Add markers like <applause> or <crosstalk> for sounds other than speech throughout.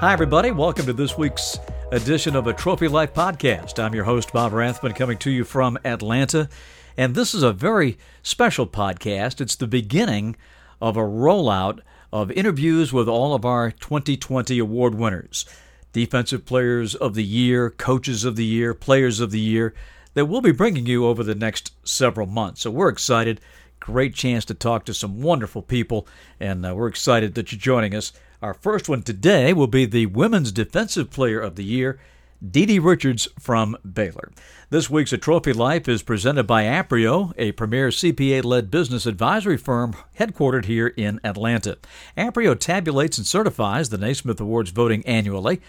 Hi, everybody. Welcome to this week's edition of the Trophy Life Podcast. I'm your host, Bob Rathbun, coming to you from Atlanta. And this is a very special podcast. It's the beginning of a rollout of interviews with all of our 2020 award winners Defensive Players of the Year, Coaches of the Year, Players of the Year that we'll be bringing you over the next several months. So we're excited. Great chance to talk to some wonderful people, and uh, we're excited that you're joining us. Our first one today will be the Women's Defensive Player of the Year, DiDi Richards from Baylor. This week's A Trophy Life is presented by Aprio, a premier CPA led business advisory firm headquartered here in Atlanta. Aprio tabulates and certifies the Naismith Awards voting annually,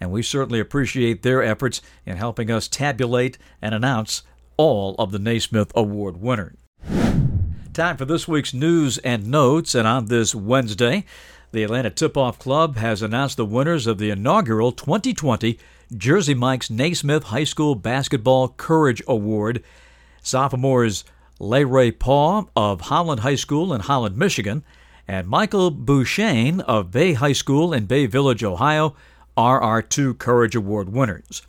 and we certainly appreciate their efforts in helping us tabulate and announce all of the Naismith Award winners. Time for this week's news and notes, and on this Wednesday, the Atlanta Tip Off Club has announced the winners of the inaugural 2020 Jersey Mike's Naismith High School Basketball Courage Award. Sophomores Ray Paw of Holland High School in Holland, Michigan, and Michael Beauchesne of Bay High School in Bay Village, Ohio, are our two Courage Award winners.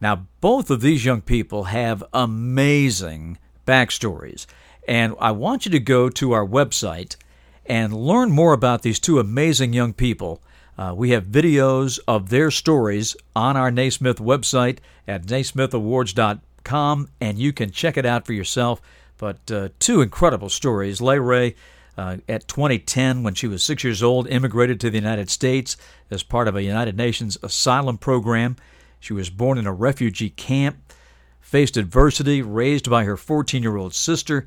Now, both of these young people have amazing backstories, and I want you to go to our website and learn more about these two amazing young people. Uh, we have videos of their stories on our Naismith website at naismithawards.com, and you can check it out for yourself. But uh, two incredible stories. LayRay, uh, at 2010, when she was six years old, immigrated to the United States as part of a United Nations asylum program. She was born in a refugee camp, faced adversity, raised by her 14 year old sister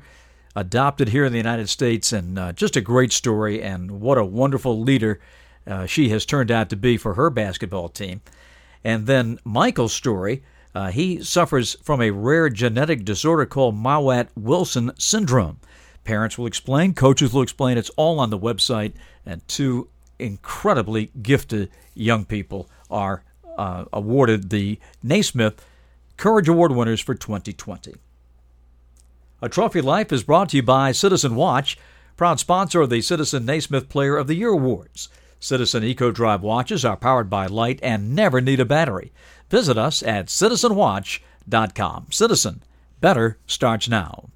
adopted here in the United States, and uh, just a great story. And what a wonderful leader uh, she has turned out to be for her basketball team. And then Michael's story. Uh, he suffers from a rare genetic disorder called Mowat Wilson syndrome. Parents will explain, coaches will explain. It's all on the website, and two incredibly gifted young people are uh, awarded the Naismith Courage Award winners for 2020. A Trophy Life is brought to you by Citizen Watch, proud sponsor of the Citizen Naismith Player of the Year Awards. Citizen Eco Drive watches are powered by light and never need a battery. Visit us at citizenwatch.com. Citizen, better starts now.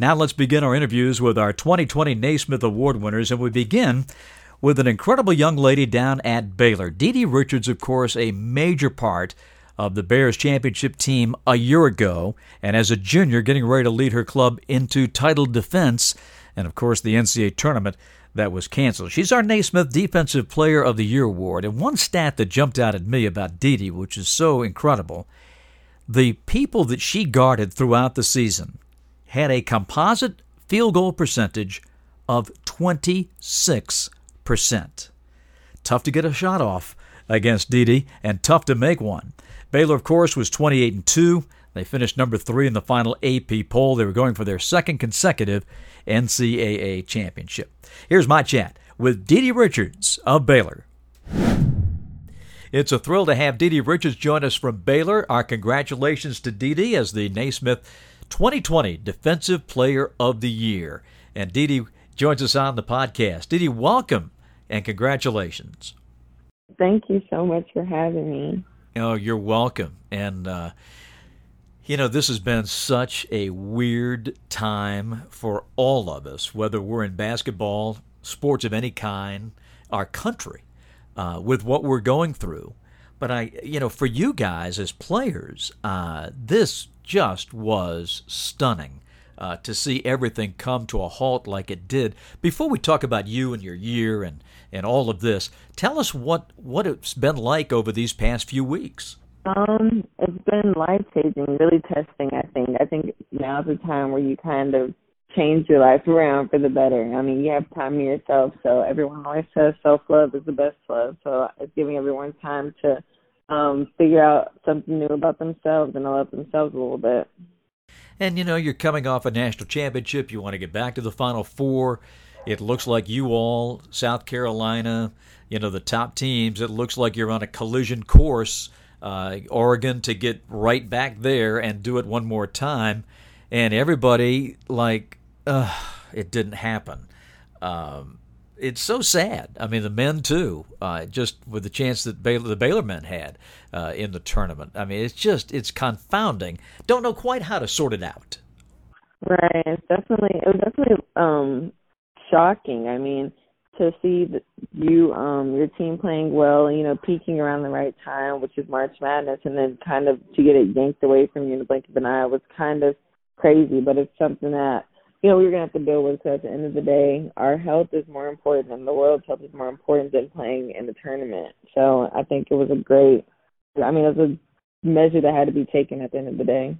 Now let's begin our interviews with our 2020 Naismith Award winners, and we begin with an incredible young lady down at Baylor. DiDi Richards, of course, a major part of the Bears championship team a year ago, and as a junior, getting ready to lead her club into title defense, and of course, the NCAA tournament that was canceled. She's our Naismith Defensive Player of the Year award. And one stat that jumped out at me about DiDi, which is so incredible the people that she guarded throughout the season had a composite field goal percentage of 26%. Tough to get a shot off against DiDi and tough to make one. Baylor, of course, was 28 and 2. They finished number three in the final AP poll. They were going for their second consecutive NCAA championship. Here's my chat with DiDi Richards of Baylor. It's a thrill to have DiDi Richards join us from Baylor. Our congratulations to DiDi as the Naismith 2020 Defensive Player of the Year. And DiDi joins us on the podcast. DiDi, welcome and congratulations. Thank you so much for having me. Oh, you're welcome. And, uh, you know, this has been such a weird time for all of us, whether we're in basketball, sports of any kind, our country, uh, with what we're going through. But I, you know, for you guys as players, uh, this just was stunning uh, to see everything come to a halt like it did. Before we talk about you and your year and, and all of this, tell us what, what it's been like over these past few weeks. Um, it's been life changing, really testing. I think. I think now's the time where you kind of change your life around for the better. I mean, you have time to yourself. So everyone always says self love is the best love. So it's giving everyone time to um figure out something new about themselves and love themselves a little bit. And you know, you're coming off a national championship. You want to get back to the Final Four. It looks like you all, South Carolina, you know, the top teams. It looks like you're on a collision course. Uh, Oregon to get right back there and do it one more time. And everybody, like, it didn't happen. Um, it's so sad. I mean, the men too, uh, just with the chance that Baylor, the Baylor men had uh, in the tournament. I mean, it's just it's confounding. Don't know quite how to sort it out. Right. It's definitely it was definitely um shocking. I mean, to see the, you um your team playing well you know peaking around the right time, which is March Madness, and then kind of to get it yanked away from you in the blink of an eye was kind of crazy. But it's something that you know we're gonna have to deal with. So at the end of the day, our health is more important, and the world's health is more important than playing in the tournament. So I think it was a great. I mean, it was a measure that had to be taken at the end of the day.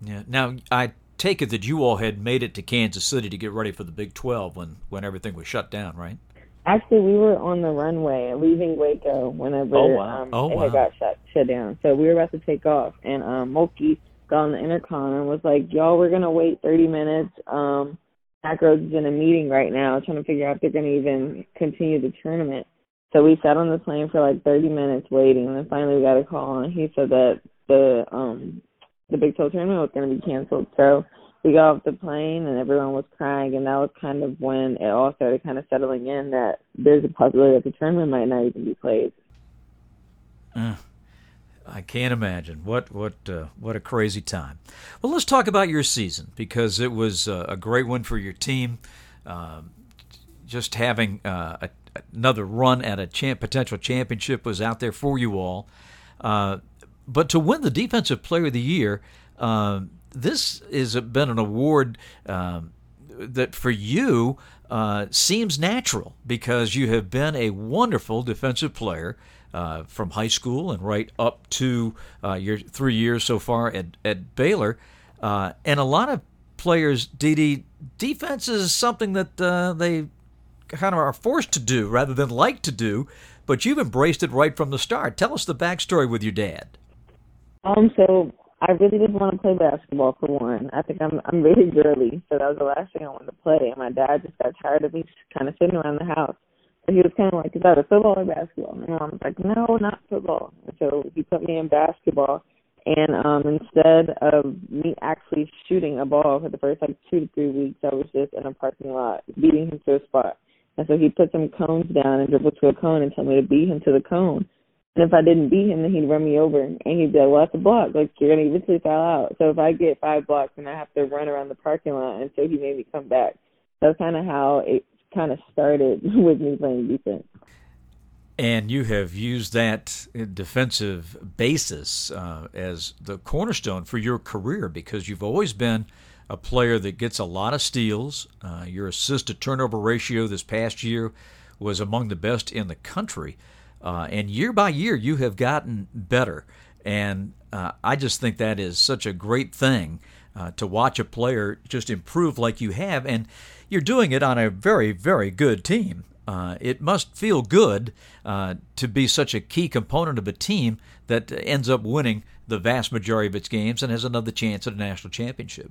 Yeah. Now I take it that you all had made it to Kansas City to get ready for the Big 12 when when everything was shut down, right? Actually, we were on the runway leaving Waco whenever oh, wow. um, oh, it wow. got shut shut down. So we were about to take off, and um, Mulkey got on the intercom and was like, "Y'all, we're gonna wait 30 minutes. Um, Backroads is in a meeting right now, trying to figure out if they're gonna even continue the tournament." So we sat on the plane for like 30 minutes waiting, and then finally we got a call, and he said that the um the Big 12 tournament was to be canceled. So we got off the plane and everyone was crying, and that was kind of when it all started kind of settling in that there's a possibility that the tournament might not even be played. Uh, I can't imagine what what uh, what a crazy time. Well, let's talk about your season because it was uh, a great one for your team. Um, just having uh, a, another run at a champ, potential championship was out there for you all. Uh, but to win the Defensive Player of the Year, um, this has been an award um, that for you uh, seems natural because you have been a wonderful defensive player uh, from high school and right up to uh, your three years so far at, at Baylor. Uh, and a lot of players, DiDi, defense is something that uh, they kind of are forced to do rather than like to do, but you've embraced it right from the start. Tell us the backstory with your dad. Um, so I really didn't want to play basketball for one. I think I'm I'm very <laughs> girly, so that was the last thing I wanted to play. And my dad just got tired of me kind of sitting around the house. So he was kind of like, "Is that a football or basketball?" And mom was like, "No, not football." And so he put me in basketball. And um instead of me actually shooting a ball for the first like two to three weeks, I was just in a parking lot beating him to a spot. And so he'd put some cones down and dribble to a cone and tell me to beat him to the cone. And if I didn't beat him, then he'd run me over, and he'd be like, "Well, that's a block. Like you're gonna eventually foul out." So if I get five blocks, then I have to run around the parking lot until he made me come back. That's kind of how it kind of started <laughs> with me playing defense. And you have used that defensive basis uh, as the cornerstone for your career because you've always been a player that gets a lot of steals. Uh, your assist to turnover ratio this past year was among the best in the country. Uh, and year by year, you have gotten better. And uh, I just think that is such a great thing uh, to watch a player just improve like you have. And you're doing it on a very, very good team. Uh, it must feel good uh, to be such a key component of a team that ends up winning the vast majority of its games and has another chance at a national championship.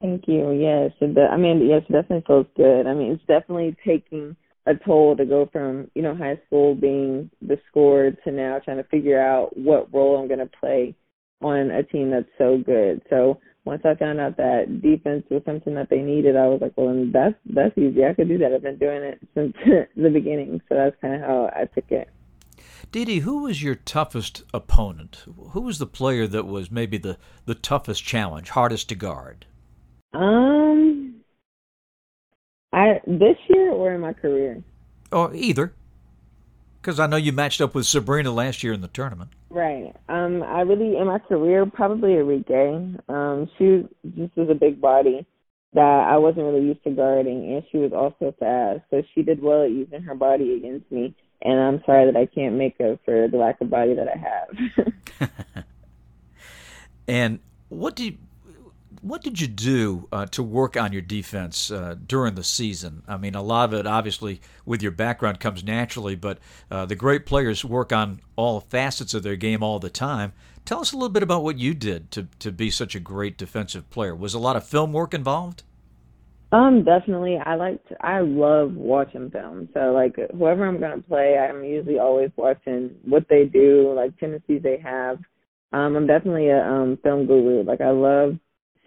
Thank you. Yes, I mean, yes, it definitely feels good. I mean, it's definitely taking a toll to go from you know high school being the scorer to now trying to figure out what role I'm going to play on a team that's so good. So once I found out that defense was something that they needed, I was like, well, that's that's easy. I could do that. I've been doing it since <laughs> the beginning. So that's kind of how I took it. Didi, who was your toughest opponent? Who was the player that was maybe the the toughest challenge, hardest to guard? Um, I this year or in my career? Or either. Because I know you matched up with Sabrina last year in the tournament. Right. Um, I really in my career probably Enrique. Um, she just was a big body that I wasn't really used to guarding, and she was also fast. So she did well at using her body against me. And I'm sorry that I can't make up for the lack of body that I have. <laughs> <laughs> and what do you, what did you do uh, to work on your defense uh, during the season? I mean, a lot of it, obviously, with your background comes naturally, but uh, the great players work on all facets of their game all the time. Tell us a little bit about what you did to to be such a great defensive player. Was a lot of film work involved? Um, definitely. I like to, I love watching film. So like whoever I'm gonna play, I'm usually always watching what they do, like tendencies they have. Um, I'm definitely a um film guru. Like I love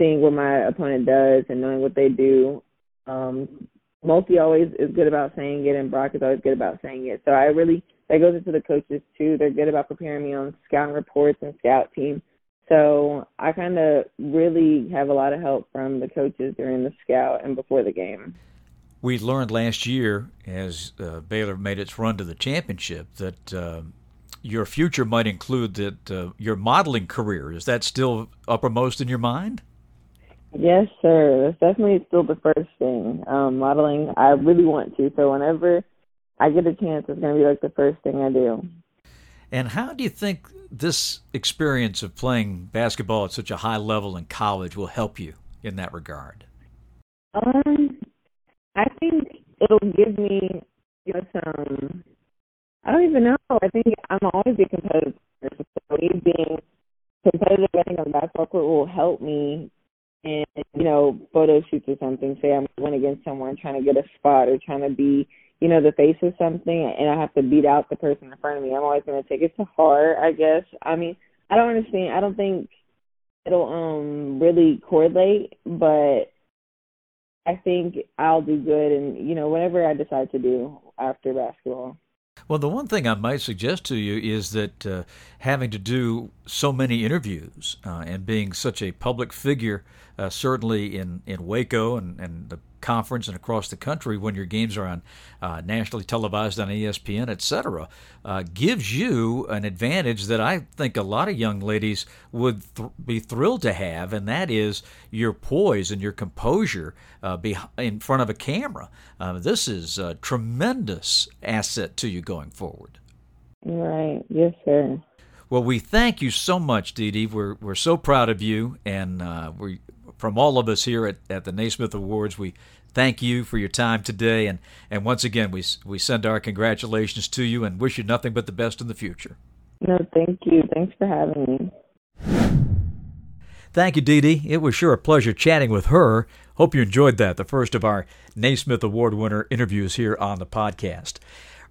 seeing what my opponent does and knowing what they do Um, Mulkey always is good about saying it, and Brock is always good about saying it. So I really that goes into the coaches too. They're good about preparing me on scouting reports and scout team. So I kind of really have a lot of help from the coaches during the scout and before the game. We learned last year, as uh, Baylor made its run to the championship, that uh, your future might include that uh, your modeling career. Is that still uppermost in your mind? Yes, sir. That's definitely still the first thing. Um, modeling, I really want to. So whenever I get a chance, it's going to be like the first thing I do. And how do you think this experience of playing basketball at such a high level in college will help you in that regard? Um, I think it'll give me you know some. I don't even know. I think I'm always a competitive. So me being competitive, I think on the basketball court will help me in you know photo shoots or something. Say I'm going against someone trying to get a spot or trying to be you know, the face of something and I have to beat out the person in front of me, I'm always gonna take it to heart, I guess. I mean, I don't understand I don't think it'll um really correlate, but I think I'll do good and you know, whatever I decide to do after basketball. Well, the one thing I might suggest to you is that uh, having to do so many interviews uh, and being such a public figure, uh, certainly in, in Waco and, and the conference and across the country when your games are on uh, nationally televised on ESPN, etc., uh, gives you an advantage that I think a lot of young ladies would th- be thrilled to have, and that is your poise and your composure uh, be- in front of a camera. Uh, this is a tremendous asset to you going forward. Right. Yes, sir. Well, we thank you so much, DiDi. We're, we're so proud of you, and uh, we from all of us here at, at the Naismith Awards, we thank you for your time today. And, and once again, we, we send our congratulations to you and wish you nothing but the best in the future. No, thank you. Thanks for having me. Thank you, DiDi. It was sure a pleasure chatting with her. Hope you enjoyed that, the first of our Naismith Award winner interviews here on the podcast.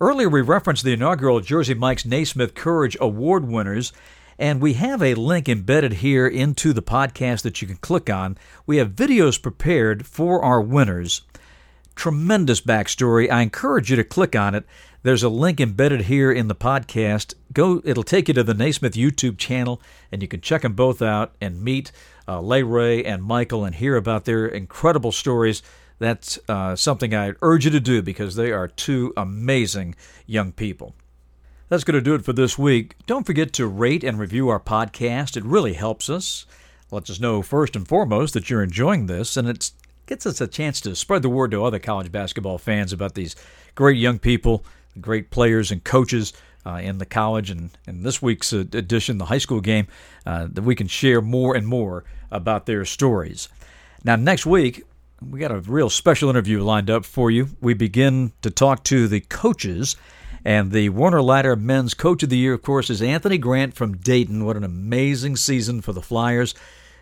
Earlier, we referenced the inaugural Jersey Mike's Naismith Courage Award winners. And we have a link embedded here into the podcast that you can click on. We have videos prepared for our winners. Tremendous backstory. I encourage you to click on it. There's a link embedded here in the podcast. Go, it'll take you to the Naismith YouTube channel, and you can check them both out and meet uh, Ray and Michael and hear about their incredible stories. That's uh, something I urge you to do because they are two amazing young people. That's going to do it for this week. Don't forget to rate and review our podcast. It really helps us. Lets us know first and foremost that you're enjoying this, and it gets us a chance to spread the word to other college basketball fans about these great young people, great players and coaches uh, in the college and in this week's edition, the high school game, uh, that we can share more and more about their stories. Now, next week, we got a real special interview lined up for you. We begin to talk to the coaches and the Werner Ladder Men's Coach of the Year, of course, is Anthony Grant from Dayton. What an amazing season for the Flyers.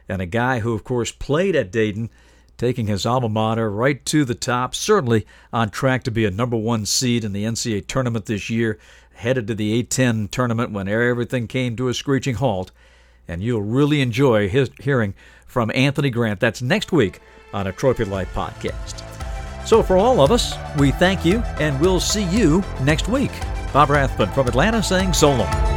And a guy who, of course, played at Dayton, taking his alma mater right to the top, certainly on track to be a number one seed in the NCAA tournament this year, headed to the A10 tournament when everything came to a screeching halt. And you'll really enjoy his, hearing from Anthony Grant. That's next week on a Trophy Life podcast. So, for all of us, we thank you and we'll see you next week. Bob Rathbun from Atlanta saying so long.